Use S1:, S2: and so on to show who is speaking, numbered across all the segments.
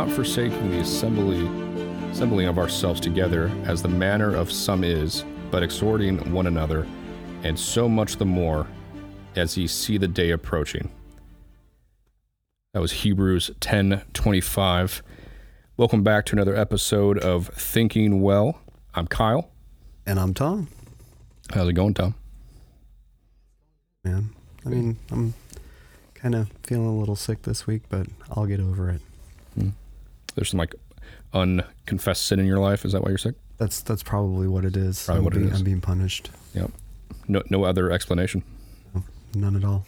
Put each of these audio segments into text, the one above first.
S1: not forsaking the assembly assembling of ourselves together as the manner of some is, but exhorting one another, and so much the more as ye see the day approaching. That was Hebrews 10:25. Welcome back to another episode of Thinking Well. I'm Kyle.
S2: And I'm Tom.
S1: How's it going, Tom?
S2: Man, I mean, I'm kind of feeling a little sick this week, but I'll get over it.
S1: There's some like unconfessed sin in your life. Is that why you're sick?
S2: That's that's probably what it is.
S1: Probably
S2: I'm
S1: what it
S2: being,
S1: is.
S2: I'm being punished.
S1: Yep. No, no other explanation.
S2: None at all.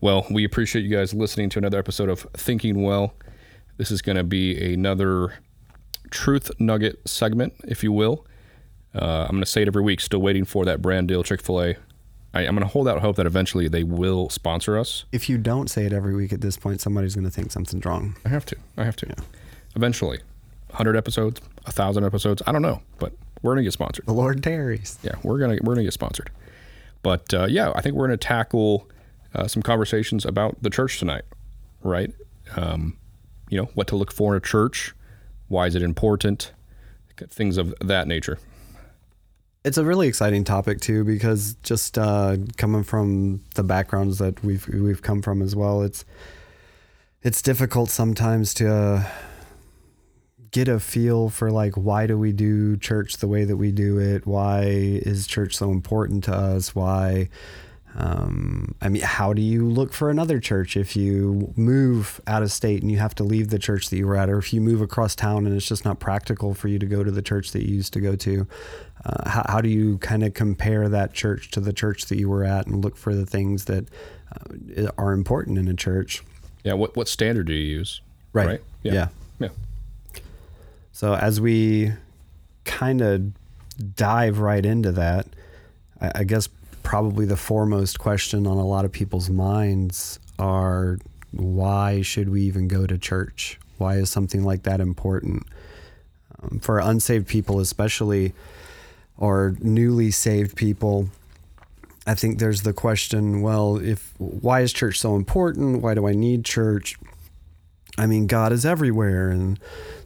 S1: Well, we appreciate you guys listening to another episode of Thinking Well. This is going to be another truth nugget segment, if you will. Uh, I'm going to say it every week. Still waiting for that brand deal Chick Fil A. I, I'm going to hold out hope that eventually they will sponsor us.
S2: If you don't say it every week at this point, somebody's going to think something's wrong.
S1: I have to. I have to. Yeah. Eventually, 100 episodes, 1,000 episodes. I don't know, but we're going to get sponsored.
S2: The Lord tarries.
S1: yeah, we're gonna we're gonna get sponsored. But uh, yeah, I think we're gonna tackle uh, some conversations about the church tonight, right? Um, you know, what to look for in a church, why is it important, things of that nature.
S2: It's a really exciting topic too, because just uh, coming from the backgrounds that we've we've come from as well, it's it's difficult sometimes to uh, get a feel for like why do we do church the way that we do it? Why is church so important to us? Why? Um, I mean, how do you look for another church if you move out of state and you have to leave the church that you were at, or if you move across town and it's just not practical for you to go to the church that you used to go to? Uh, how, how do you kind of compare that church to the church that you were at and look for the things that uh, are important in a church?
S1: Yeah, what what standard do you use?
S2: Right.
S1: Yeah.
S2: Yeah.
S1: Yeah.
S2: So as we kind of dive right into that, I, I guess probably the foremost question on a lot of people's minds are why should we even go to church? Why is something like that important? Um, for unsaved people, especially, or newly saved people, I think there's the question well, if why is church so important? Why do I need church? I mean, God is everywhere, and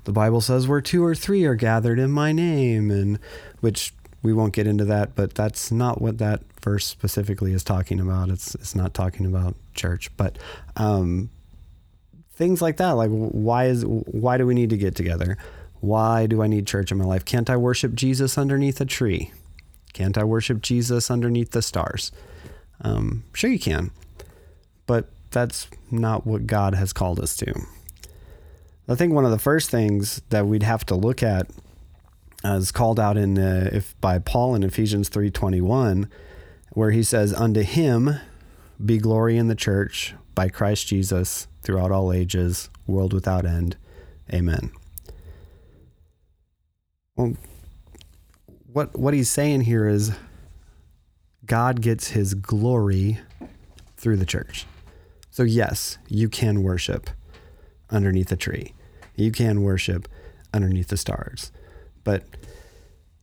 S2: the Bible says where two or three are gathered in my name, and which we won't get into that, but that's not what that verse specifically is talking about. It's it's not talking about church, but um, things like that. Like, why is why do we need to get together? Why do I need church in my life? Can't I worship Jesus underneath a tree? Can't I worship Jesus underneath the stars? Um, sure, you can, but that's not what God has called us to. I think one of the first things that we'd have to look at is called out in uh, if by Paul in Ephesians 3:21 where he says unto him be glory in the church by Christ Jesus throughout all ages world without end amen. Well what what he's saying here is God gets his glory through the church. So yes, you can worship underneath a tree. You can worship underneath the stars. But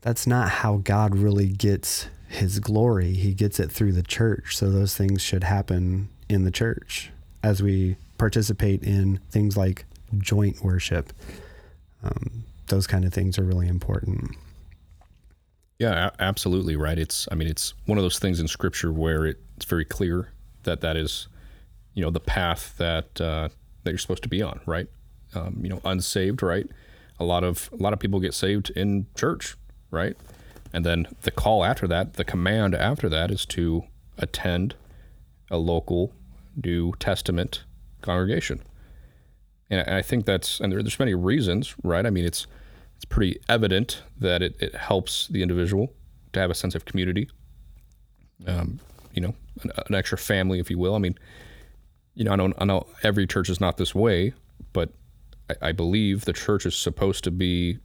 S2: that's not how God really gets his glory. He gets it through the church. So those things should happen in the church as we participate in things like joint worship. Um, those kind of things are really important.
S1: Yeah, absolutely right. It's I mean it's one of those things in Scripture where it, it's very clear that that is, you know, the path that uh, that you're supposed to be on, right? Um, you know, unsaved, right? A lot of a lot of people get saved in church, right? And then the call after that, the command after that, is to attend a local New Testament congregation. And I think that's and there, there's many reasons, right? I mean, it's it's pretty evident that it, it helps the individual to have a sense of community. Um, you know, an, an extra family, if you will. I mean, you know, I know, I know every church is not this way, but I, I believe the church is supposed to be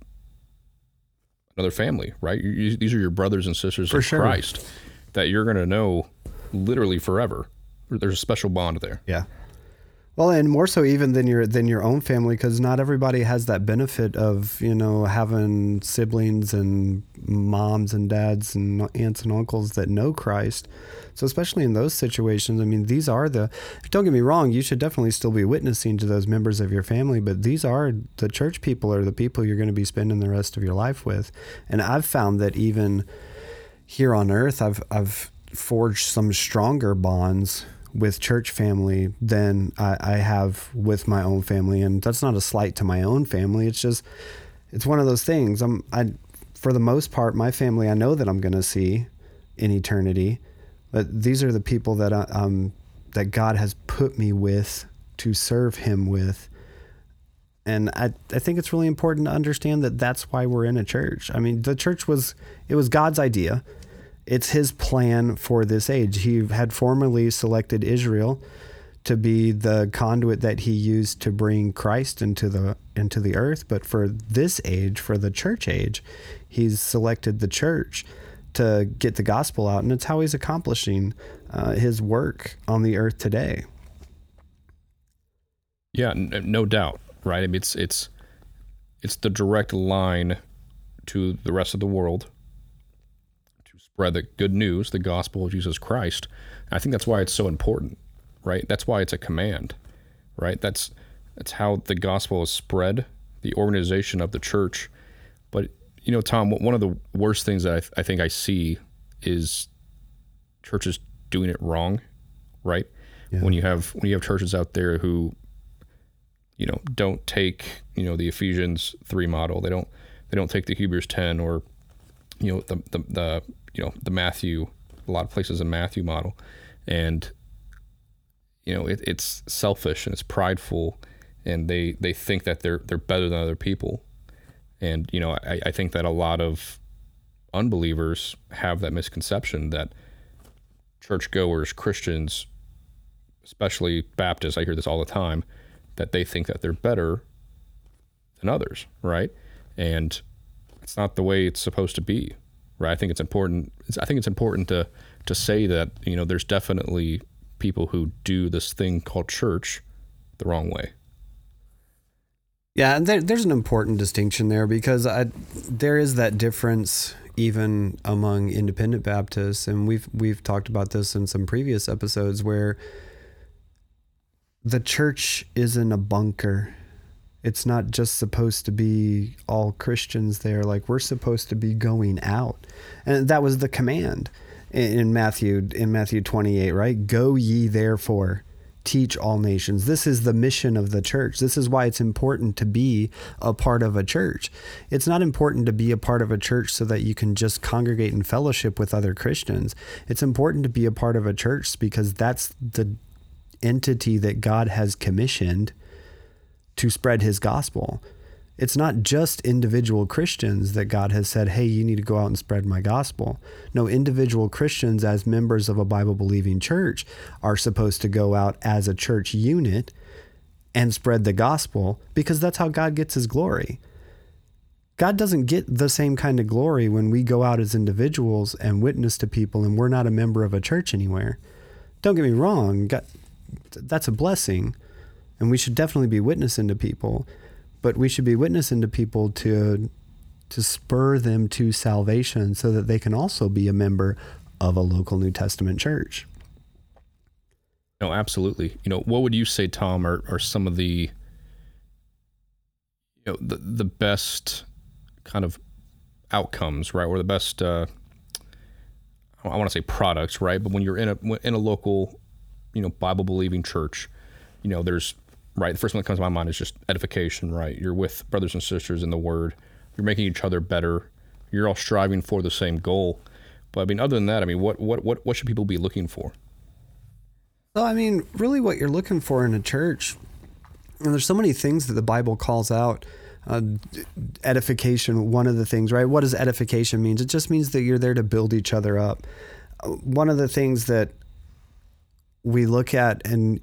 S1: another family, right? You, you, these are your brothers and sisters
S2: For
S1: in
S2: sure.
S1: Christ that you're going to know literally forever. There's a special bond there.
S2: Yeah. Well, and more so even than your than your own family, because not everybody has that benefit of you know having siblings and moms and dads and aunts and uncles that know Christ. So especially in those situations, I mean, these are the. Don't get me wrong, you should definitely still be witnessing to those members of your family, but these are the church people are the people you're going to be spending the rest of your life with. And I've found that even here on earth, I've I've forged some stronger bonds with church family than I, I have with my own family, and that's not a slight to my own family. It's just it's one of those things. I'm I for the most part, my family I know that I'm going to see in eternity, but these are the people that I, um that God has put me with to serve Him with. And I, I think it's really important to understand that that's why we're in a church. I mean, the church was it was God's idea it's his plan for this age. He had formerly selected Israel to be the conduit that he used to bring Christ into the into the earth, but for this age, for the church age, he's selected the church to get the gospel out, and it's how he's accomplishing uh, his work on the earth today.
S1: Yeah, n- no doubt, right? I mean, it's it's it's the direct line to the rest of the world spread the good news, the gospel of Jesus Christ. I think that's why it's so important, right? That's why it's a command, right? That's that's how the gospel is spread, the organization of the church. But you know, Tom, one of the worst things that I, th- I think I see is churches doing it wrong, right? Yeah. When you have when you have churches out there who, you know, don't take you know the Ephesians three model, they don't they don't take the Hebrews ten or you know the the, the you know the Matthew, a lot of places a Matthew model, and you know it, it's selfish and it's prideful, and they they think that they're they're better than other people, and you know I, I think that a lot of unbelievers have that misconception that churchgoers, Christians, especially Baptists, I hear this all the time, that they think that they're better than others, right? And it's not the way it's supposed to be right? I think it's important. I think it's important to to say that you know there's definitely people who do this thing called church the wrong way.
S2: Yeah, and there, there's an important distinction there because I, there is that difference even among independent Baptists, and we've we've talked about this in some previous episodes where the church isn't a bunker it's not just supposed to be all Christians there. Like we're supposed to be going out, and that was the command in Matthew in Matthew 28, right? Go ye therefore teach all nations. This is the mission of the church. This is why it's important to be a part of a church. It's not important to be a part of a church so that you can just congregate and fellowship with other Christians. It's important to be a part of a church because that's the entity that God has commissioned to spread his gospel. It's not just individual Christians that God has said, hey, you need to go out and spread my gospel. No, individual Christians, as members of a Bible believing church, are supposed to go out as a church unit and spread the gospel because that's how God gets his glory. God doesn't get the same kind of glory when we go out as individuals and witness to people and we're not a member of a church anywhere. Don't get me wrong, God, that's a blessing and we should definitely be witnessing to people, but we should be witnessing to people to to spur them to salvation so that they can also be a member of a local New Testament church.
S1: No, absolutely. You know, what would you say, Tom, are, are some of the you know the the best kind of outcomes, right, or the best uh, I want to say products, right? But when you're in a in a local, you know, Bible believing church, you know, there's right? The first one that comes to my mind is just edification, right? You're with brothers and sisters in the Word. You're making each other better. You're all striving for the same goal. But I mean, other than that, I mean, what what what what should people be looking for?
S2: Well, I mean, really, what you're looking for in a church, and there's so many things that the Bible calls out. Uh, edification, one of the things, right? What does edification mean? It just means that you're there to build each other up. Uh, one of the things that we look at and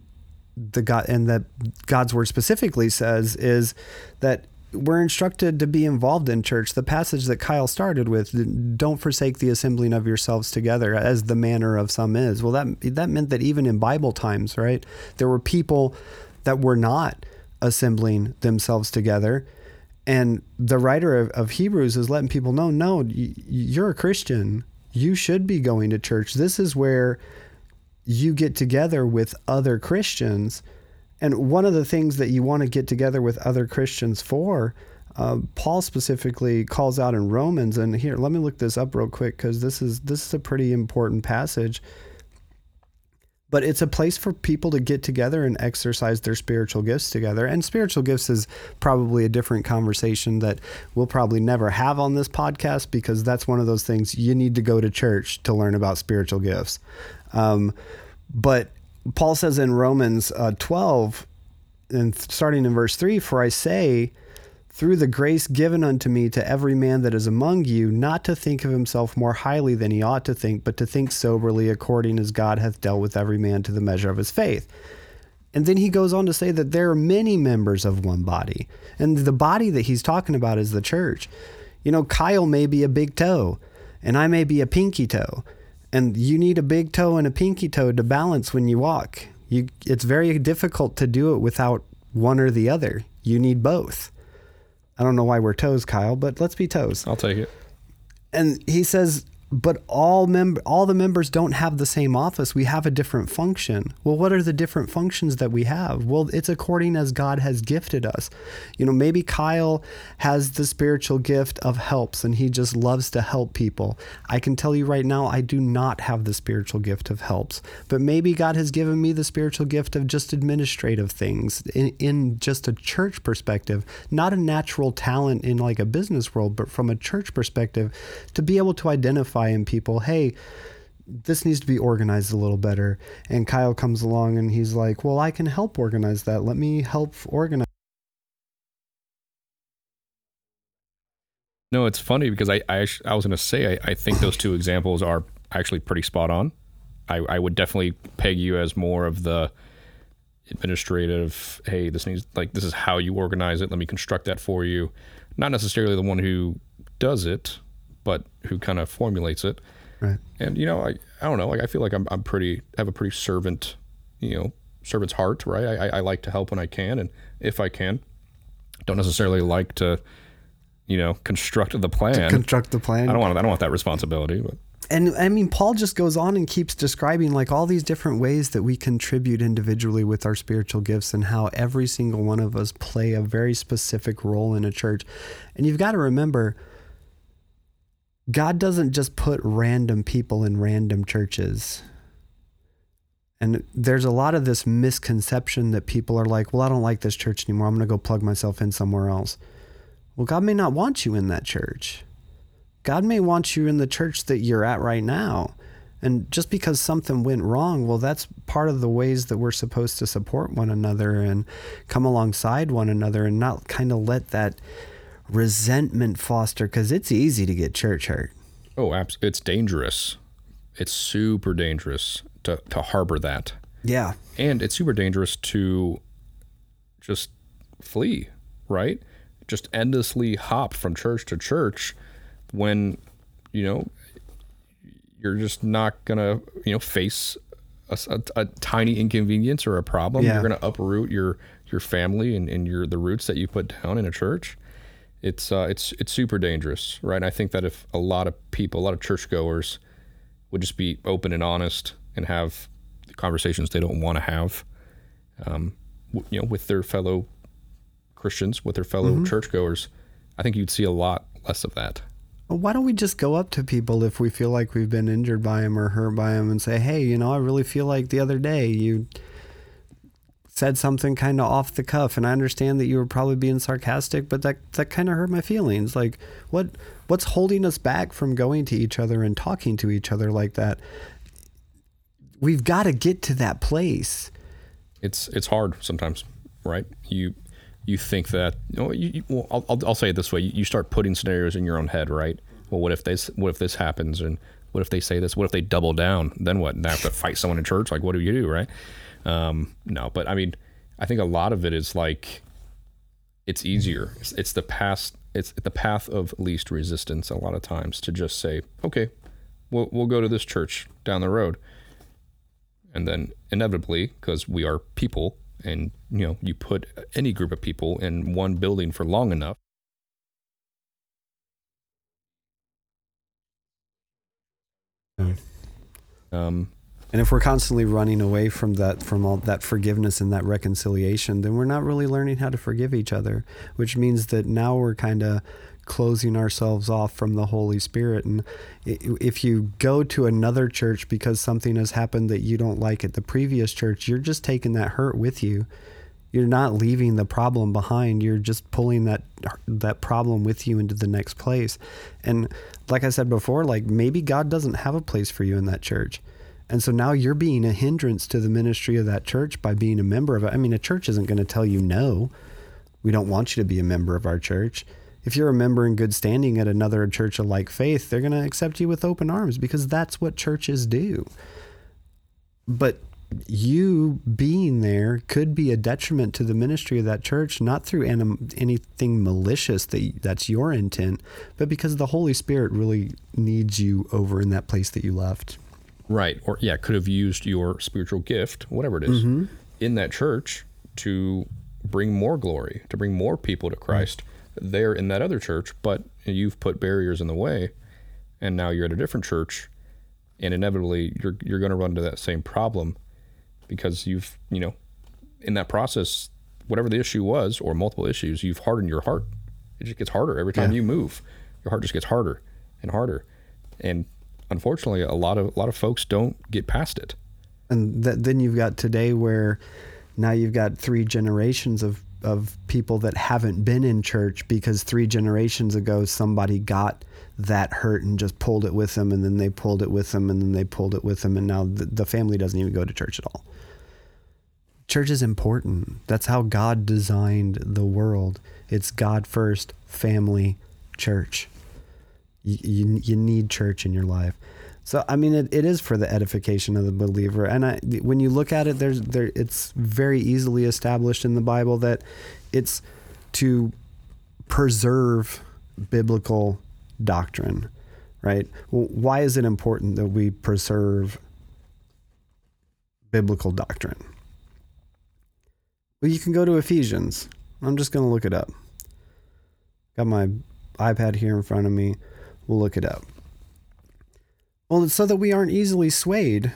S2: the God and that God's word specifically says is that we're instructed to be involved in church. The passage that Kyle started with, don't forsake the assembling of yourselves together as the manner of some is. Well, that that meant that even in Bible times, right, there were people that were not assembling themselves together. And the writer of, of Hebrews is letting people know no, you're a Christian. You should be going to church. This is where you get together with other Christians. And one of the things that you want to get together with other Christians for, uh, Paul specifically calls out in Romans. And here, let me look this up real quick because this is this is a pretty important passage but it's a place for people to get together and exercise their spiritual gifts together. And spiritual gifts is probably a different conversation that we'll probably never have on this podcast because that's one of those things you need to go to church to learn about spiritual gifts. Um, but Paul says in Romans uh, 12, and starting in verse 3, For I say, through the grace given unto me to every man that is among you, not to think of himself more highly than he ought to think, but to think soberly according as God hath dealt with every man to the measure of his faith. And then he goes on to say that there are many members of one body. And the body that he's talking about is the church. You know, Kyle may be a big toe, and I may be a pinky toe. And you need a big toe and a pinky toe to balance when you walk. You, it's very difficult to do it without one or the other. You need both. I don't know why we're toes, Kyle, but let's be toes.
S1: I'll take it.
S2: And he says but all mem- all the members don't have the same office. We have a different function. Well, what are the different functions that we have? Well, it's according as God has gifted us. You know, maybe Kyle has the spiritual gift of helps and he just loves to help people. I can tell you right now, I do not have the spiritual gift of helps, but maybe God has given me the spiritual gift of just administrative things in, in just a church perspective, not a natural talent in like a business world, but from a church perspective to be able to identify in people, hey, this needs to be organized a little better. And Kyle comes along and he's like, well, I can help organize that. Let me help organize.
S1: No, it's funny because I I, I was going to say I, I think those two examples are actually pretty spot on. I, I would definitely peg you as more of the administrative. Hey, this needs like this is how you organize it. Let me construct that for you. Not necessarily the one who does it, but who kind of formulates it.
S2: Right.
S1: And you know, I I don't know. Like I feel like I'm I'm pretty have a pretty servant, you know, servant's heart, right? I I like to help when I can, and if I can, don't necessarily like to, you know, construct the plan. To
S2: construct the plan.
S1: I don't want I don't want that responsibility, but.
S2: And I mean, Paul just goes on and keeps describing like all these different ways that we contribute individually with our spiritual gifts and how every single one of us play a very specific role in a church. And you've got to remember, God doesn't just put random people in random churches. And there's a lot of this misconception that people are like, well, I don't like this church anymore. I'm going to go plug myself in somewhere else. Well, God may not want you in that church. God may want you in the church that you're at right now. And just because something went wrong, well, that's part of the ways that we're supposed to support one another and come alongside one another and not kind of let that resentment foster because it's easy to get church hurt.
S1: Oh, absolutely. It's dangerous. It's super dangerous to, to harbor that.
S2: Yeah.
S1: And it's super dangerous to just flee, right? Just endlessly hop from church to church when, you know, you're just not going to, you know, face a, a, a, tiny inconvenience or a problem. Yeah. You're going to uproot your, your family and, and your, the roots that you put down in a church it's uh, it's it's super dangerous, right? And I think that if a lot of people, a lot of churchgoers, would just be open and honest and have conversations they don't want to have, um, w- you know, with their fellow Christians, with their fellow mm-hmm. churchgoers, I think you'd see a lot less of that.
S2: Well, why don't we just go up to people if we feel like we've been injured by them or hurt by them and say, "Hey, you know, I really feel like the other day you." Said something kind of off the cuff and I understand that you were probably being sarcastic but that that kind of hurt my feelings. Like what what's holding us back from going to each other and talking to each other like that? We've got to get to that place.
S1: It's it's hard sometimes right? You you think that you know, you, you, well, I'll, I'll say it this way. You start putting scenarios in your own head right? Well what if this what if this happens? And what if they say this? What if they double down? Then what? They have to fight someone in church? Like what do you do right um, no, but I mean, I think a lot of it is like it's easier. It's, it's the path. It's the path of least resistance. A lot of times to just say, okay, we'll we'll go to this church down the road, and then inevitably, because we are people and you know you put any group of people in one building for long enough
S2: um, and if we're constantly running away from that from all that forgiveness and that reconciliation then we're not really learning how to forgive each other which means that now we're kind of closing ourselves off from the Holy Spirit. And if you go to another church because something has happened that you don't like at the previous church, you're just taking that hurt with you. You're not leaving the problem behind. You're just pulling that that problem with you into the next place. And like I said before, like maybe God doesn't have a place for you in that church. And so now you're being a hindrance to the ministry of that church by being a member of it. I mean, a church isn't going to tell you no. We don't want you to be a member of our church if you're a member in good standing at another church of like faith, they're going to accept you with open arms because that's what churches do. But you being there could be a detriment to the ministry of that church, not through anim- anything malicious that that's your intent, but because the Holy Spirit really needs you over in that place that you left.
S1: Right. Or, yeah, could have used your spiritual gift, whatever it is, mm-hmm. in that church to bring more glory, to bring more people to Christ. Right there in that other church, but you've put barriers in the way, and now you're at a different church, and inevitably you're you're going to run into that same problem because you've you know in that process whatever the issue was or multiple issues you've hardened your heart it just gets harder every time yeah. you move your heart just gets harder and harder and unfortunately a lot of a lot of folks don't get past it.
S2: And th- then you've got today where now you've got three generations of of people that haven't been in church because three generations ago somebody got that hurt and just pulled it with them and then they pulled it with them and then they pulled it with them and now the, the family doesn't even go to church at all. Church is important. That's how god designed the world. It's god first family church you, you, need church in your life so I mean, it, it is for the edification of the believer, and I, when you look at it, there's there it's very easily established in the Bible that it's to preserve biblical doctrine, right? Well, why is it important that we preserve biblical doctrine? Well, you can go to Ephesians. I'm just going to look it up. Got my iPad here in front of me. We'll look it up. Well, it's so that we aren't easily swayed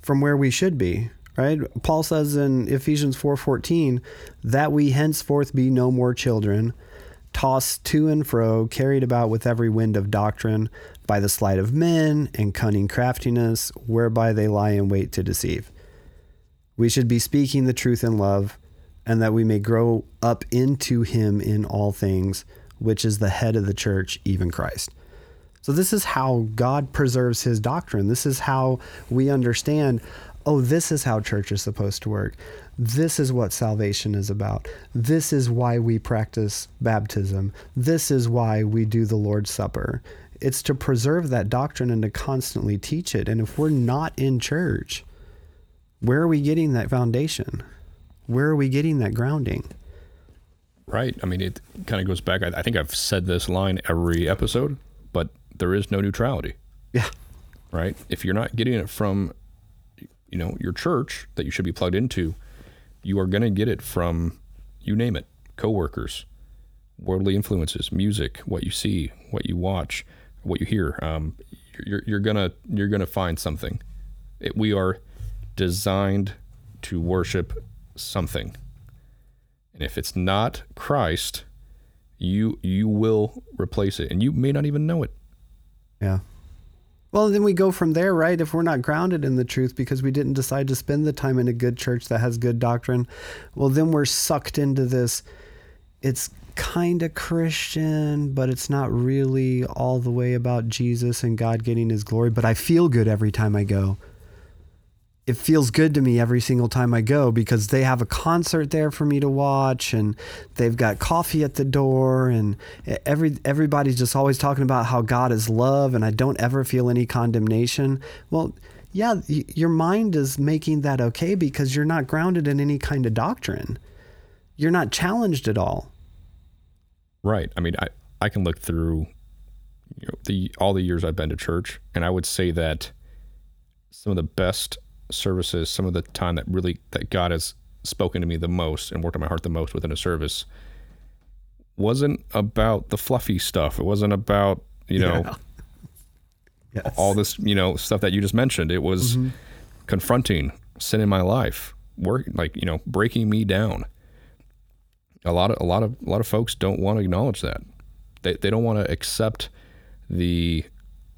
S2: from where we should be, right? Paul says in Ephesians 4:14 that we henceforth be no more children, tossed to and fro, carried about with every wind of doctrine by the sleight of men and cunning craftiness, whereby they lie in wait to deceive. We should be speaking the truth in love, and that we may grow up into him in all things, which is the head of the church, even Christ. So, this is how God preserves his doctrine. This is how we understand oh, this is how church is supposed to work. This is what salvation is about. This is why we practice baptism. This is why we do the Lord's Supper. It's to preserve that doctrine and to constantly teach it. And if we're not in church, where are we getting that foundation? Where are we getting that grounding?
S1: Right. I mean, it kind of goes back. I, think I've said this line every episode, there is no neutrality.
S2: Yeah.
S1: Right? If you're not getting it from you know, your church that you should be plugged into, you are going to get it from you name it, coworkers, worldly influences, music, what you see, what you watch, what you hear. Um, you're, you're gonna you're gonna find something. It, we are designed to worship something, and if it's not Christ, you you will replace it, and you may not even know it.
S2: Yeah. Well, then we go from there, right? If we're not grounded in the truth because we didn't decide to spend the time in a good church that has good doctrine, well, then we're sucked into this. It's kind of Christian, but it's not really all the way about Jesus and God getting his glory. But I feel good every time I go it feels good to me every single time I go because they have a concert there for me to watch and they've got coffee at the door and every everybody's just always talking about how God is love and I don't ever feel any condemnation. Well, yeah, your mind is making that okay because you're not grounded in any kind of doctrine. You're not challenged at all.
S1: Right. I mean, I I can look through you know, the all the years I've been to church and I would say that some of the best services, some of the time that really that God has spoken to me the most and worked on my heart the most within a service wasn't about the fluffy stuff. It wasn't about, you know,
S2: Yeah. Yes.
S1: all this, you know, stuff that you just mentioned. It was
S2: Mm-hmm.
S1: confronting sin in my life, work like, you know, breaking me down. A lot of a lot of a lot of folks don't want to acknowledge that. They they don't want to accept the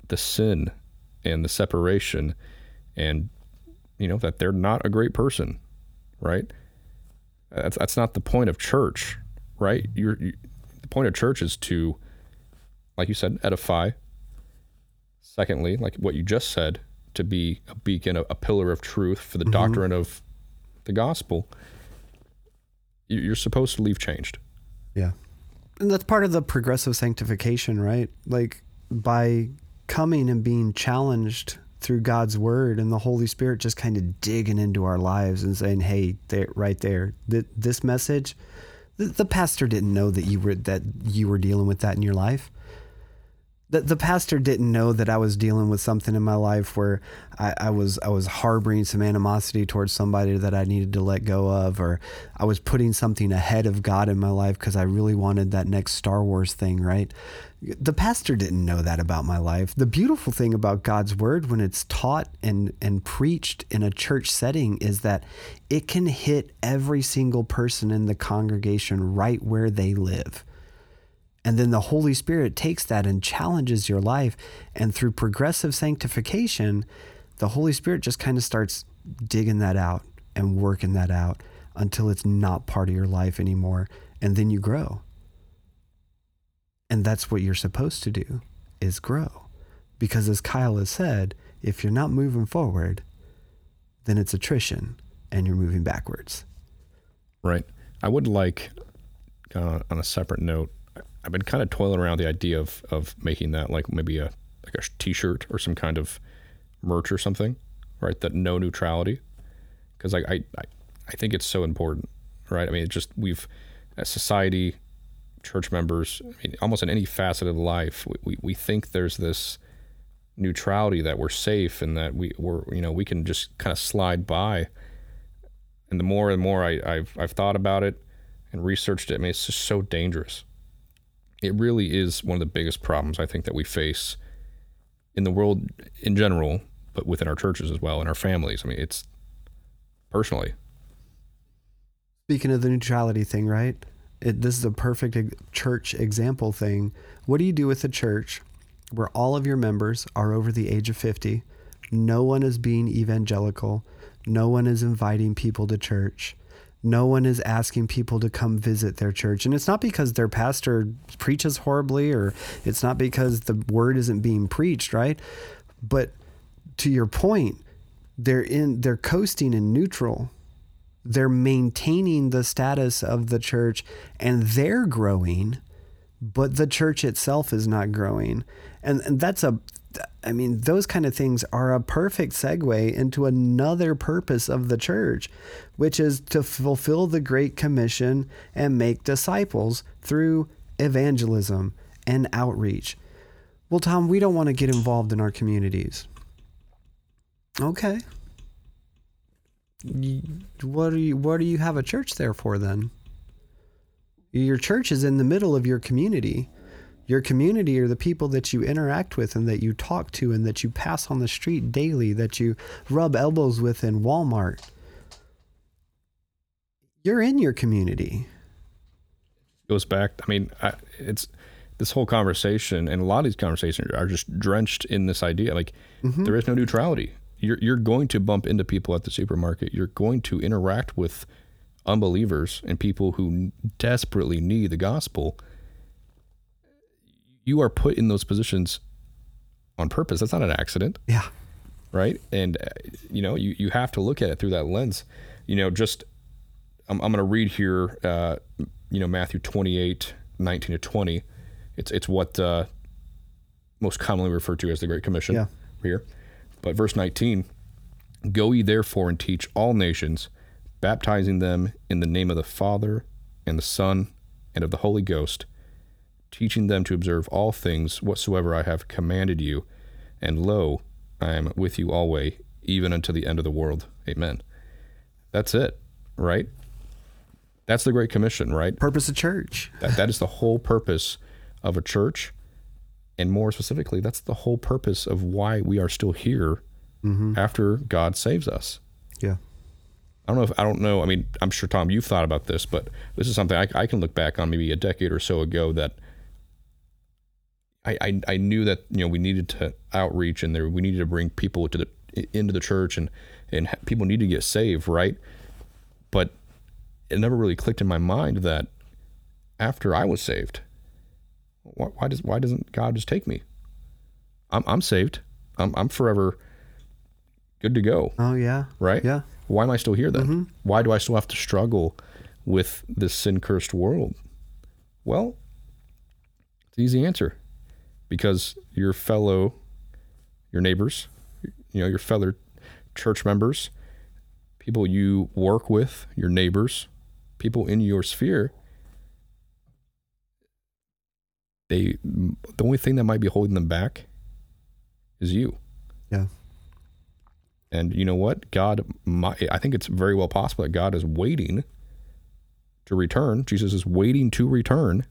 S1: the sin and the separation and you know that they're not a great person, right? That's that's not the point of church, right? You're, you, the point of church is to like you said edify, Secondly, like what you just said, to be a beacon, a, a pillar of truth for the mm-hmm. doctrine of the gospel, you- you're supposed to leave changed.
S2: Yeah. And that's part of the progressive sanctification, right? Like by coming and being challenged through God's word and the Holy Spirit just kind of digging into our lives and saying, "Hey, there right there. Th- this message the, the pastor didn't know that you were that you were dealing with that in your life. The, the pastor didn't know that I was dealing with something in my life where I, I was I was harboring some animosity towards somebody that I needed to let go of, or I was putting something ahead of God in my life because I really wanted that next Star Wars thing, right? The pastor didn't know that about my life. The beautiful thing about God's word when it's taught and, and preached in a church setting is that it can hit every single person in the congregation right where they live. And then the Holy Spirit takes that and challenges your life. And through progressive sanctification, the Holy Spirit just kind of starts digging that out and working that out until it's not part of your life anymore. And then you grow. And that's what you're supposed to do is grow. Because as Kyle has said, if you're not moving forward, then it's attrition and you're moving backwards.
S1: Right. I would like, uh, on a separate note, I've been kind of toiling around the idea of, of making that like maybe a like a T-shirt or some kind of merch or something, right? That no neutrality, because I, I I I think it's so important, right? I mean, it just we've as society, church members, I mean, almost in any facet of life, we, we, we think there's this neutrality that we're safe and that we we're you know we can just kind of slide by and the more and more I, I've I've thought about it and researched it, I mean, it's just so dangerous. It really is one of the biggest problems I think that we face in the world in general, but within our churches as well, and our families. I mean, it's personally,
S2: Speaking of the neutrality thing, right? It, this is a perfect church example thing. What do you do with a church where all of your members are over the age of 50? No one is being evangelical. No one is inviting people to church. No one is asking people to come visit their church. And it's not because their pastor preaches horribly or it's not because the word isn't being preached, right? But to your point, they're in they're coasting in neutral they're maintaining the status of the church and they're growing but the church itself is not growing and, and that's a i mean those kind of things are a perfect segue into another purpose of the church which is to fulfill the great commission and make disciples through evangelism and outreach well tom we don't want to get involved in our communities okay what do you what do you have a church there for then? Your church is in the middle of your community. Your community are the people that you interact with and that you talk to and that you pass on the street daily, that you rub elbows with in Walmart. You're in your community.
S1: goes back. I mean, I, it's this whole conversation, and a lot of these conversations are just drenched in this idea. Like mm-hmm. there is no neutrality. You're you're going to bump into people at the supermarket. You're going to interact with unbelievers and people who desperately need the gospel. You are put in those positions on purpose. That's not an accident
S2: Yeah.
S1: right? And uh, you know, you you have to look at it through that lens. You know, just I'm I'm going to read here. Uh, you know, Matthew 28, 19 to 20. It's it's what uh, most commonly referred to as the Great Commission
S2: Yeah.
S1: here. But verse 19, go ye therefore and teach all nations, baptizing them in the name of the Father and the Son and of the Holy Ghost, teaching them to observe all things whatsoever I have commanded you. And lo, I am with you always, even unto the end of the world. Amen. That's it, right? That's the Great Commission, right?
S2: Purpose of church.
S1: That, that is the whole purpose of a church. And more specifically, that's the whole purpose of why we are still here mm-hmm. after God saves us.
S2: Yeah.
S1: I don't know if I don't know. I mean, I'm sure Tom, you've thought about this, but this is something I, I can look back on maybe a decade or so ago that I, I I knew that you know we needed to outreach and there we needed to bring people to the into the church and and ha- people need to get saved, right? But it never really clicked in my mind that after I was saved, why, why does why doesn't God just take me? I'm I'm saved. I'm I'm forever good to go
S2: Oh yeah.
S1: right?
S2: Yeah.
S1: Why am I still here then? Mm-hmm. Why do I still have to struggle with this sin cursed world? Well, it's an easy answer because your fellow, your neighbors, you know, your fellow church members, people you work with, your neighbors, people in your sphere, they, the only thing that might be holding them back is you.
S2: Yeah.
S1: And you know what? God, my, I think it's very well possible that God is waiting to return. Jesus is waiting to return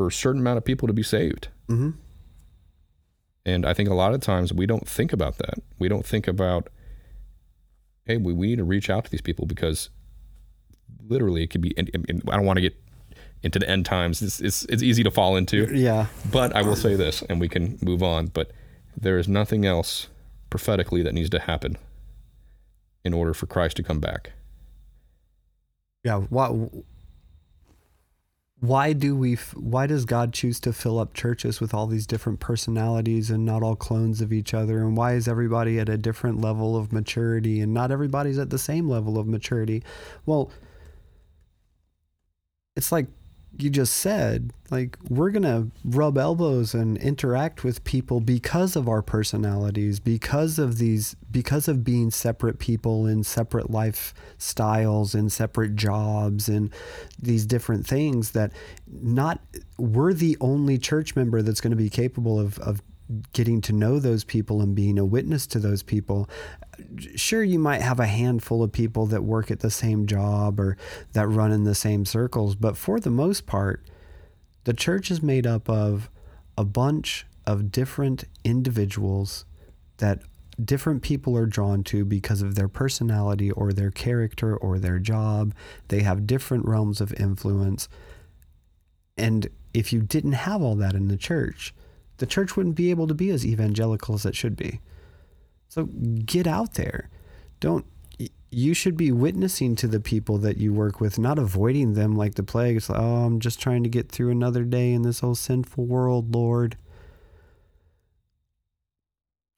S1: for a certain amount of people to be saved.
S2: Mm-hmm.
S1: And I think a lot of times we don't think about that. We don't think about, hey, we, we need to reach out to these people because literally it could be, and, and I don't want to get into the end times. It's, it's, it's easy to fall into.
S2: Yeah.
S1: But I will say this, and we can move on. But there is nothing else prophetically that needs to happen in order for Christ to come back.
S2: Yeah. Why? Why do we? Why does God choose to fill up churches with all these different personalities and not all clones of each other? And why is everybody at a different level of maturity and not everybody's at the same level of maturity? Well, it's like you just said, like we're going to rub elbows and interact with people because of our personalities, because of these because of being separate people in separate lifestyles and separate jobs and these different things that not we're the only church member that's going to be capable of of getting to know those people and being a witness to those people sure you might have a handful of people that work at the same job or that run in the same circles but for the most part the church is made up of a bunch of different individuals that different people are drawn to because of their personality or their character or their job. They have different realms of influence. And if you didn't have all that in the church the church wouldn't be able to be as evangelical as it should be so get out there. Don't you should be witnessing to the people that you work with, not avoiding them like the plague. It's like, oh, I'm just trying to get through another day in this old sinful world, Lord.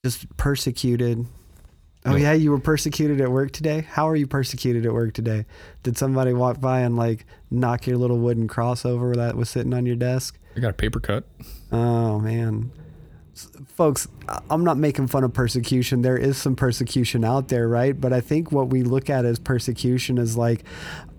S2: Just persecuted. Oh yeah, you were persecuted at work today? How are you persecuted at work today? Did somebody walk by and like knock your little wooden cross over that was sitting on your desk?
S1: I got a paper cut.
S2: Oh man. Folks, I'm not making fun of persecution. There is some persecution out there, right? But I think what we look at as persecution is like,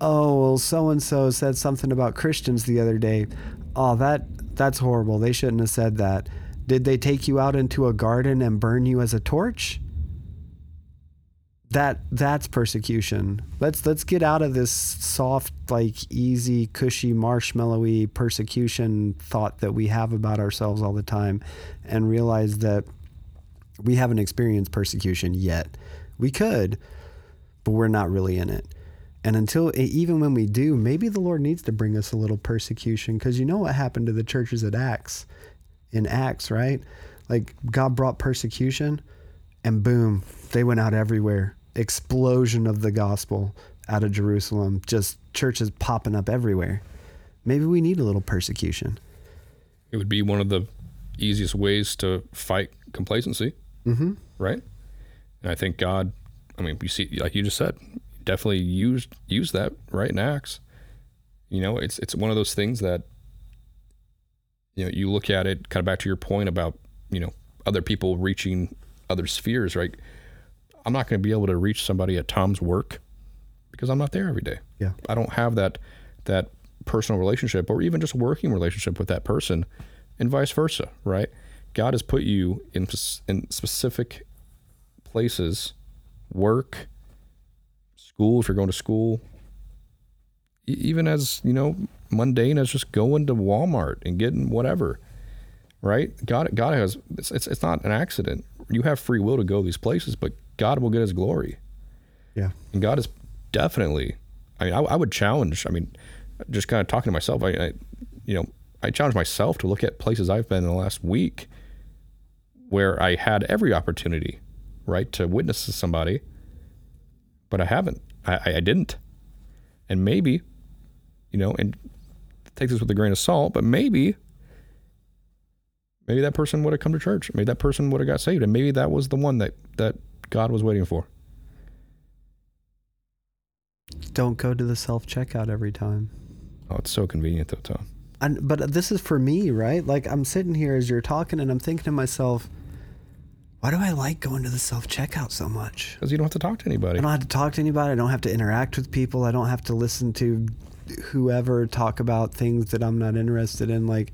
S2: oh, well, so and so said something about Christians the other day. Oh, that that's horrible. They shouldn't have said that. Did they take you out into a garden and burn you as a torch? That that's persecution. Let's let's get out of this soft, like easy, cushy, marshmallowy persecution thought that we have about ourselves all the time, and realize that we haven't experienced persecution yet. We could, but we're not really in it. And until even when we do, maybe the Lord needs to bring us a little persecution because you know what happened to the churches at Acts, in Acts, right? Like God brought persecution, and boom, they went out everywhere. Explosion of the gospel out of Jerusalem. Just churches popping up everywhere. Maybe we need a little persecution.
S1: It would be one of the easiest ways to fight complacency,
S2: Mm-hmm.
S1: right? And I think God, I mean, you see, like you just said, definitely used used that right in Acts. You know, it's it's one of those things that you know you look at it kind of back to your point about you know other people reaching other spheres, right? I'm not going to be able to reach somebody at Tom's work because I'm not there every day.
S2: Yeah.
S1: I don't have that that personal relationship or even just working relationship with that person and vice versa, right? God has put you in, in specific places, work, school, if you're going to school, even as, you know, mundane as just going to Walmart and getting whatever, right? God, God has, it's, it's, it's not an accident. You have free will to go these places, but God will get his glory.
S2: Yeah.
S1: And God is definitely, I mean, I, I would challenge, I mean, just kind of talking to myself, I, I, you know, I challenge myself to look at places I've been in the last week where I had every opportunity, right, to witness to somebody, but I haven't. I, I didn't. And maybe, you know, and take this with a grain of salt, but maybe, maybe that person would have come to church. Maybe that person would have got saved, and maybe that was the one that that God was waiting for.
S2: Don't go to the self checkout every time.
S1: Oh, it's so convenient though, Tom.
S2: And, but this is for me, right? Like I'm sitting here as you're talking and I'm thinking to myself, why do I like going to the self checkout so much?
S1: Because you don't have to talk to anybody.
S2: I don't have to talk to anybody. I don't have to interact with people. I don't have to listen to whoever talk about things that I'm not interested in. Like,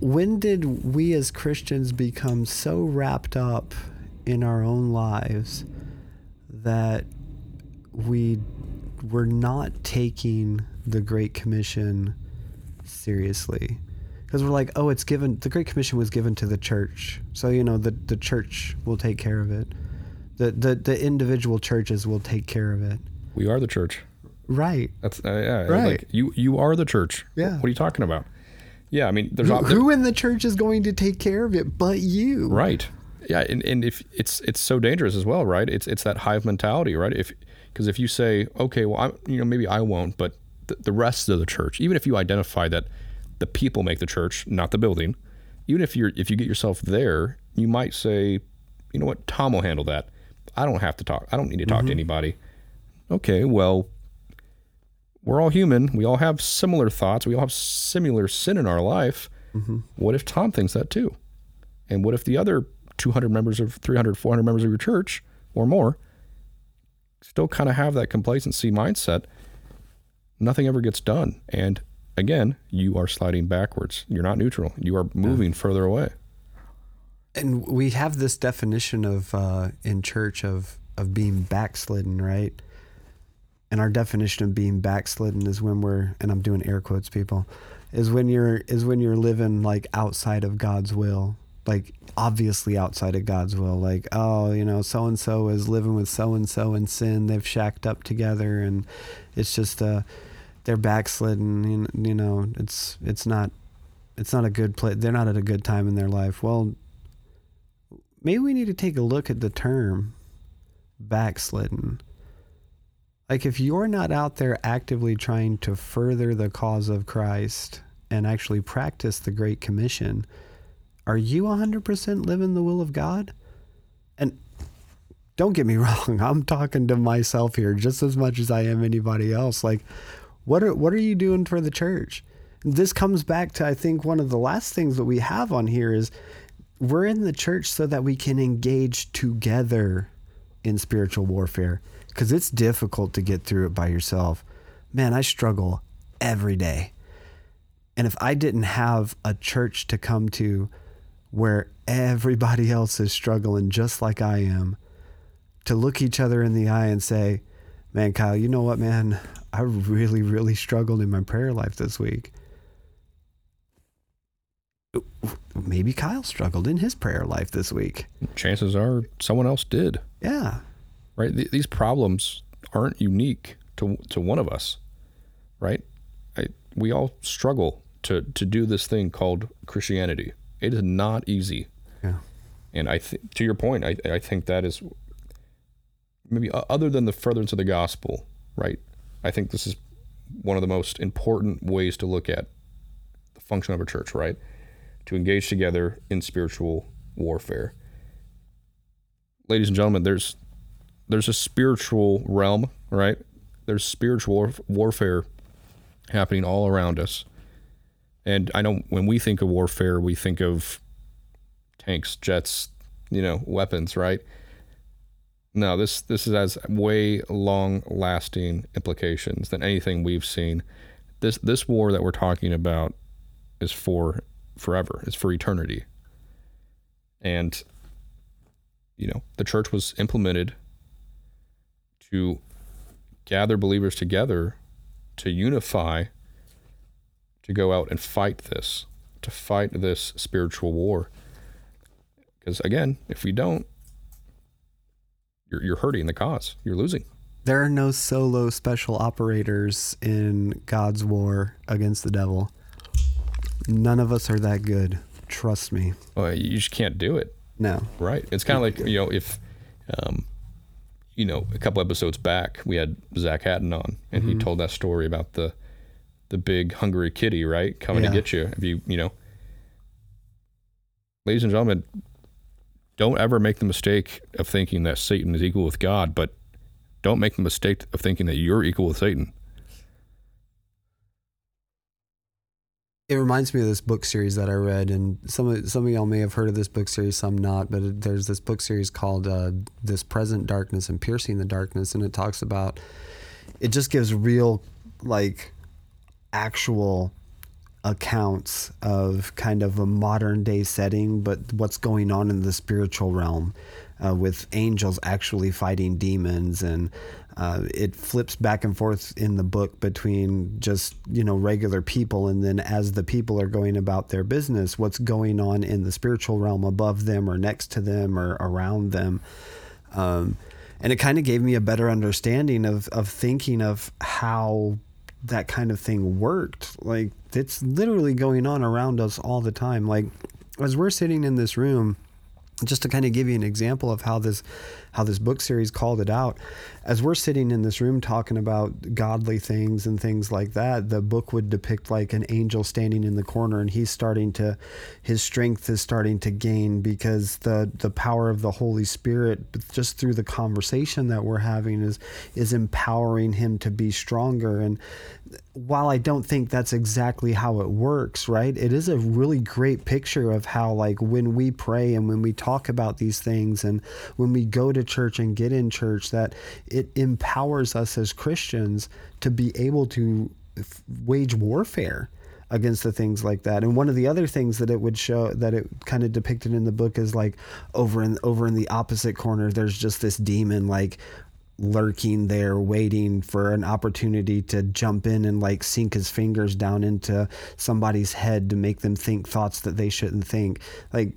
S2: when did we as Christians become so wrapped up in our own lives that we were not taking the Great Commission seriously? Because we're like, oh, it's given. The Great Commission was given to the church, so you know the the church will take care of it. The the the individual churches will take care of it.
S1: We are the church.
S2: Right.
S1: That's uh, yeah.
S2: Right.
S1: Like you you are the church.
S2: Yeah.
S1: What are you talking about? Yeah, I mean, there's
S2: Who,
S1: op-
S2: who in the church is going to take care of it but you?
S1: right. Yeah, and, and if it's it's so dangerous as well, right? It's it's that hive mentality, right? If because if you say, okay, well, I you know maybe I won't, but the, the rest of the church, even if you identify that the people make the church, not the building, even if you're if you get yourself there, you might say, you know what, Tom will handle that. I don't have to talk. I don't need to talk to mm-hmm. anybody. Okay, well, we're all human. We all have similar thoughts. We all have similar sin in our life. Mm-hmm. What if Tom thinks that too? And what if the other 200 members of 300, 400 members of your church or more still kind of have that complacency mindset? Nothing ever gets done. And again, you are sliding backwards. You're not neutral. You are moving further away.
S2: And we have this definition of uh, in church of of being backslidden, right? And our definition of being backslidden is when we're and I'm doing air quotes, people, is when you're is when you're living like outside of God's will, like obviously outside of God's will. Like, oh, you know, so and so is living with so and so in sin. They've shacked up together, and it's just uh, they're backslidden. You know, it's it's not it's not a good place. They're not at a good time in their life. Well, maybe we need to take a look at the term backslidden. Like, if you're not out there actively trying to further the cause of Christ and actually practice the Great Commission, are you 100% living the will of God? And don't get me wrong, I'm talking to myself here just as much as I am anybody else. Like, what are what are you doing for the church? This comes back to I think one of the last things that we have on here is we're in the church so that we can engage together in spiritual warfare because it's difficult to get through it by yourself. Man, I struggle every day. And if I didn't have a church to come to where everybody else is struggling just like I am, to look each other in the eye and say, Man, Kyle, you know what, man? I really, really struggled in my prayer life this week. Maybe Kyle struggled in his prayer life this week.
S1: Chances are someone else did.
S2: Yeah.
S1: right? Th- these problems aren't unique to to one of us, right? I, we all struggle to to do this thing called Christianity. It is not easy,
S2: Yeah.
S1: and I think, to your point, I I think that is maybe other than the furtherance of the gospel, right? I think this is one of the most important ways to look at the function of a church, right? To engage together in spiritual warfare. Ladies and gentlemen, there's there's a spiritual realm, right? There's spiritual warf- warfare happening all around us. And I know when we think of warfare, we think of tanks, jets, you know, weapons, right? No, this this is has way long lasting implications than anything we've seen. This this war that we're talking about is for forever. It's for eternity. And you know, the church was implemented to gather believers together to unify to go out and fight this, to fight this spiritual war. Because again, if we don't, you're, you're hurting the cause. You're losing.
S2: There are no solo special operators in God's war against the devil. None of us are that good. Trust me.
S1: Well, you just can't do it.
S2: No.
S1: Right. It's kind of like, you know, if, um, you know, a couple episodes back, we had Zach Hatton on, and he told that story about the the big hungry kitty, right, coming
S2: Yeah.
S1: to get you. If you, you know, ladies and gentlemen, don't ever make the mistake of thinking that Satan is equal with God, but don't make the mistake of thinking that you're equal with Satan.
S2: It reminds me of this book series that I read, and some of some of y'all may have heard of this book series, some not. But it, there's this book series called uh, "This Present Darkness" and "Piercing the Darkness," and it talks about. It just gives real, like, actual accounts of kind of a modern day setting, but what's going on in the spiritual realm, uh, with angels actually fighting demons and. Uh, it flips back and forth in the book between just you know regular people and then as the people are going about their business what's going on in the spiritual realm above them or next to them or around them um, and it kind of gave me a better understanding of of thinking of how that kind of thing worked. Like it's literally going on around us all the time. Like as we're sitting in this room just to kind of give you an example of how this how this book series called it out as we're sitting in this room talking about godly things and things like that the book would depict like an angel standing in the corner and he's starting to his strength is starting to gain because the the power of the holy spirit just through the conversation that we're having is is empowering him to be stronger. And while I don't think that's exactly how it works, right? It is a really great picture of how, like, when we pray and when we talk about these things and when we go to church and get in church, that it empowers us as Christians to be able to f- wage warfare against the things like that. And one of the other things that it would show that it kind of depicted in the book is like over in over in the opposite corner, there's just this demon like lurking there waiting for an opportunity to jump in and like sink his fingers down into somebody's head to make them think thoughts that they shouldn't think. Like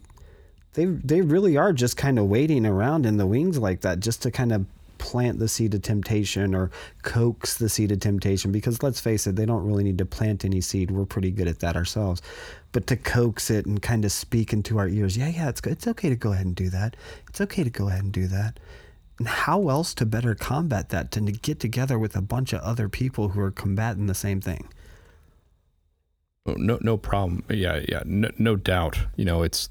S2: they they really are just kind of waiting around in the wings like that just to kind of plant the seed of temptation or coax the seed of temptation because let's face it they don't really need to plant any seed. We're pretty good at that ourselves. But to coax it and kind of speak into our ears yeah yeah it's good it's okay to go ahead and do that. It's okay to go ahead and do that how else to better combat that than to get together with a bunch of other people who are combating the same thing?
S1: Oh, no, no problem. Yeah, yeah, no, no doubt. You know, it's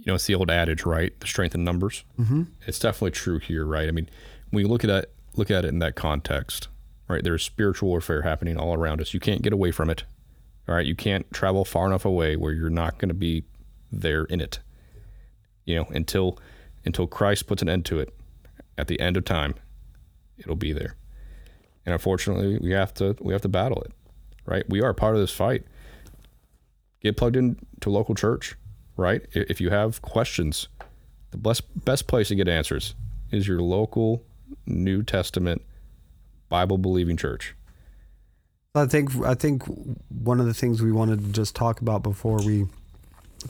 S1: you know, it's the old adage, right? The strength in numbers. Mm-hmm. It's definitely true here, right? I mean, when you look at it, look at it in that context, right? There's spiritual warfare happening all around us. You can't get away from it. All right, you can't travel far enough away where you're not going to be there in it. You know, until until Christ puts an end to it at the end of time, it'll be there. And unfortunately, we have to we have to battle it. Right? We are part of this fight. Get plugged into local church, right? If you have questions, the best best place to get answers is your local New Testament Bible believing church.
S2: I think I think one of the things we wanted to just talk about before we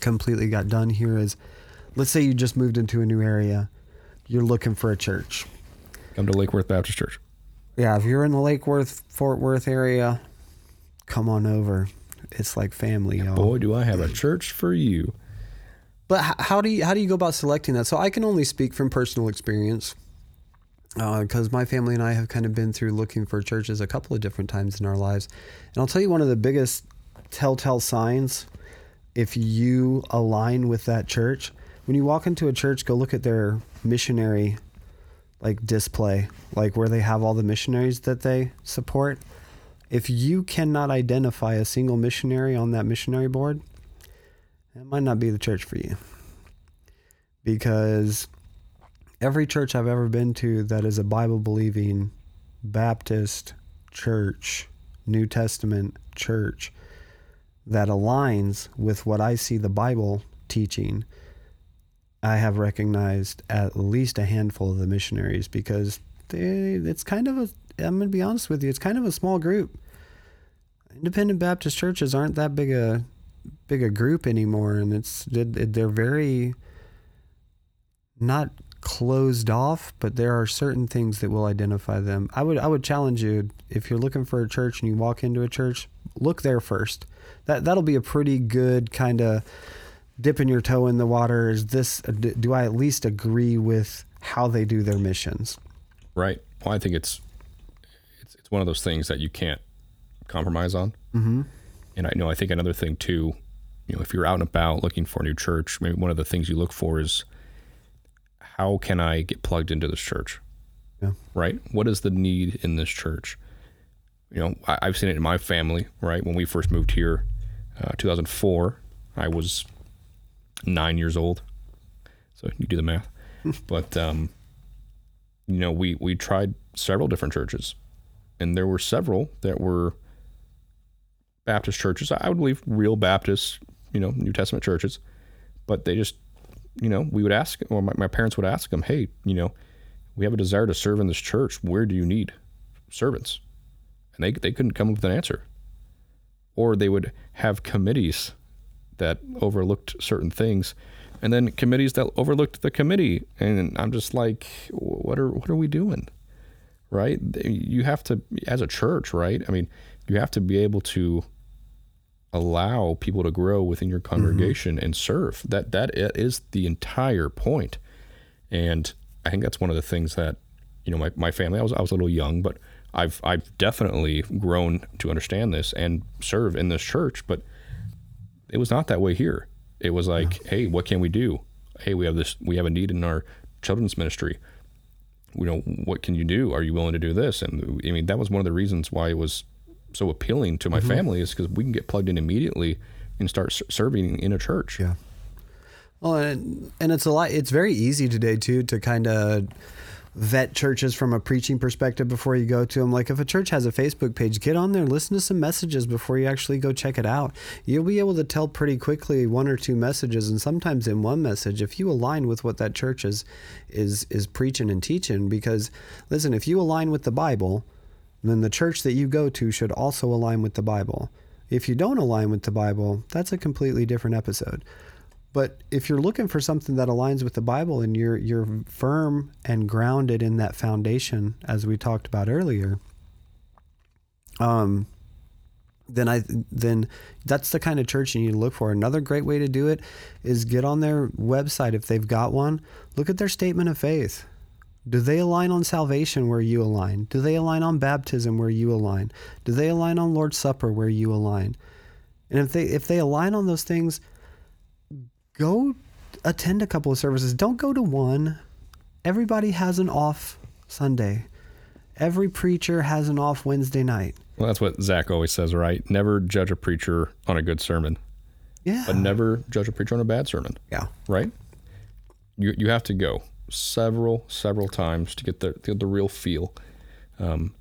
S2: completely got done here is let's say you just moved into a new area. You're looking for a church.
S1: Come to Lake Worth Baptist Church.
S2: Yeah, if you're in the Lake Worth, Fort Worth area, come on over. It's like family, y'all.
S1: Boy, do I have a church for you.
S2: But how do you how do you go about selecting that? So I can only speak from personal experience uh, because my family and I have kind of been through looking for churches a couple of different times in our lives, and I'll tell you one of the biggest telltale signs if you align with that church when you walk into a church go look at their missionary like display like where they have all the missionaries that they support if you cannot identify a single missionary on that missionary board that might not be the church for you. Because every church I've ever been to that is a Bible believing Baptist church, New Testament church, that aligns with what I see the Bible teaching, I have recognized at least a handful of the missionaries because they it's kind of a I'm gonna be honest with you, it's kind of a small group. Independent Baptist churches aren't that big a big a group anymore, and it's they're very not closed off, but there are certain things that will identify them. I would I would challenge you if you're looking for a church and you walk into a church, look there first. That that'll be a pretty good kind of dipping your toe in the water. Is this do I at least agree with how they do their missions?
S1: Right. Well, I think it's it's it's one of those things that you can't compromise on.
S2: Mm-hmm.
S1: And I know I think another thing too, you know, if you're out and about looking for a new church, maybe one of the things you look for is how can I get plugged into this church?
S2: Yeah.
S1: Right? What is the need in this church? You know, I, have seen it in my family, right? When we first moved here, uh, 2004, I was nine years old. So you do the math. but, um, you know, we, we tried several different churches, and there were several that were Baptist churches. I would believe real Baptist, you know, New Testament churches, but they just you know, we would ask, or my, my parents would ask them, hey, you know, we have a desire to serve in this church. Where do you need servants? And they, they couldn't come up with an answer. Or they would have committees that overlooked certain things and then committees that overlooked the committee. And I'm just like, what are, what are we doing? Right? You have to, as a church, right? I mean, you have to be able to allow people to grow within your mm-hmm. congregation mm-hmm. and serve. That that is the entire point. And I think that's one of the things that you know my, my family. I was I was a little young, but I've I've definitely grown to understand this and serve in this church. But it was not that way here. It was like, yeah. hey, what can we do? Hey, we have this. We have a need in our children's ministry. You know, what can you do? Are you willing to do this? And I mean, that was one of the reasons why it was so appealing to my mm-hmm. family is because we can get plugged in immediately and start serving in a church.
S2: Yeah. Well, and, and it's a lot. It's very easy today too to kind of vet churches from a preaching perspective before you go to them. Like if a church has a Facebook page, get on there, listen to some messages before you actually go check it out. You'll be able to tell pretty quickly one or two messages, and sometimes in one message, if you align with what that church is is is preaching and teaching. Because listen, if you align with the Bible then the church that you go to should also align with the Bible. If you don't align with the Bible, that's a completely different episode. But if you're looking for something that aligns with the Bible and you're you're firm and grounded in that foundation, as we talked about earlier, um, then I then that's the kind of church you need to look for. Another great way to do it is get on their website if they've got one. Look at their statement of faith. Do they align on salvation where you align? Do they align on baptism where you align? Do they align on Lord's Supper where you align? And if they if they align on those things, go attend a couple of services. Don't go to one. Everybody has an off Sunday. Every preacher has an off Wednesday night.
S1: Well, that's what Zach always says, right? Never judge a preacher on a good sermon.
S2: Yeah.
S1: But never judge a preacher on a bad sermon.
S2: Yeah.
S1: Right? You you have to go several, several times to get the get the real feel. Um,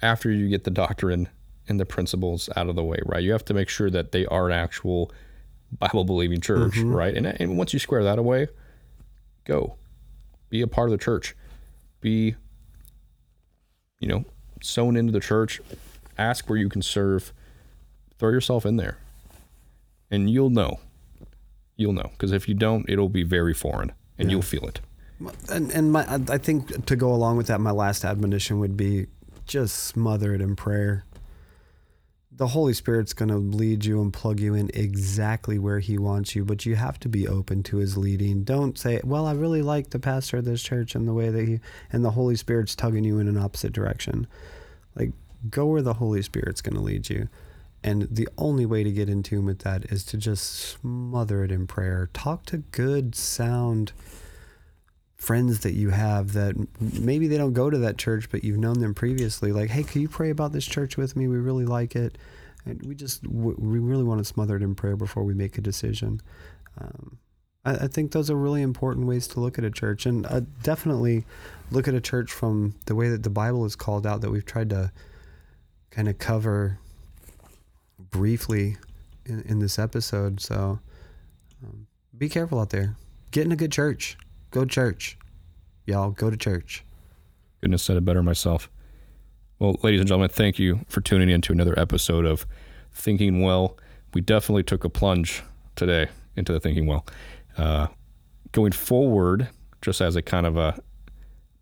S1: after you get the doctrine and the principles out of the way, right? You have to make sure that they are an actual Bible believing church, mm-hmm. right? And and once you square that away, go, be a part of the church, be, you know, sewn into the church. Ask where you can serve. Throw yourself in there, and you'll know. You'll know because if you don't, it'll be very foreign, and yeah. you'll feel it.
S2: And and my I think to go along with that, my last admonition would be just smother it in prayer. The Holy Spirit's going to lead you and plug you in exactly where He wants you, but you have to be open to His leading. Don't say, "Well, I really like the pastor of this church and the way that he and the Holy Spirit's tugging you in an opposite direction." Like, go where the Holy Spirit's going to lead you. And the only way to get in tune with that is to just smother it in prayer. Talk to good, sound friends that you have that maybe they don't go to that church, but you've known them previously. Like, hey, can you pray about this church with me? We really like it. And we just, we really want to smother it in prayer before we make a decision. Um, I, I, think those are really important ways to look at a church. And uh, definitely look at a church from the way that the Bible is called out that we've tried to kind of cover briefly in, in this episode. So um, be careful out there. Get in a good church. Go to church. Y'all go to church.
S1: Couldn't have said it better myself. Well, ladies and gentlemen, thank you for tuning in to another episode of Thinking Well. We definitely took a plunge today into the Thinking Well. Uh, going forward, just as a kind of a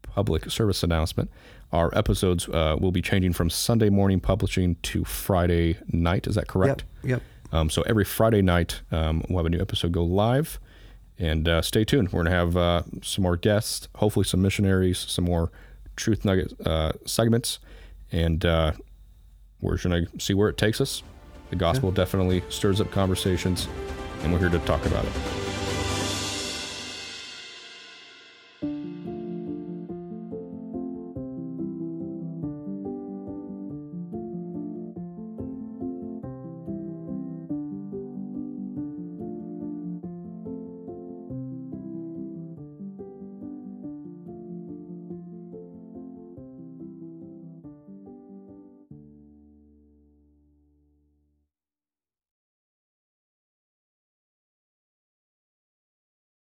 S1: public service announcement, our episodes uh, will be changing from Sunday morning publishing to Friday night. Is that correct?
S2: Yep. Yep.
S1: Um, so every Friday night, um, we'll have a new episode go live. And uh, stay tuned. We're going to have uh, some more guests, hopefully, some missionaries, some more truth nugget uh, segments. And uh, we're going to see where it takes us. The gospel yeah. definitely stirs up conversations, and we're here to talk about it.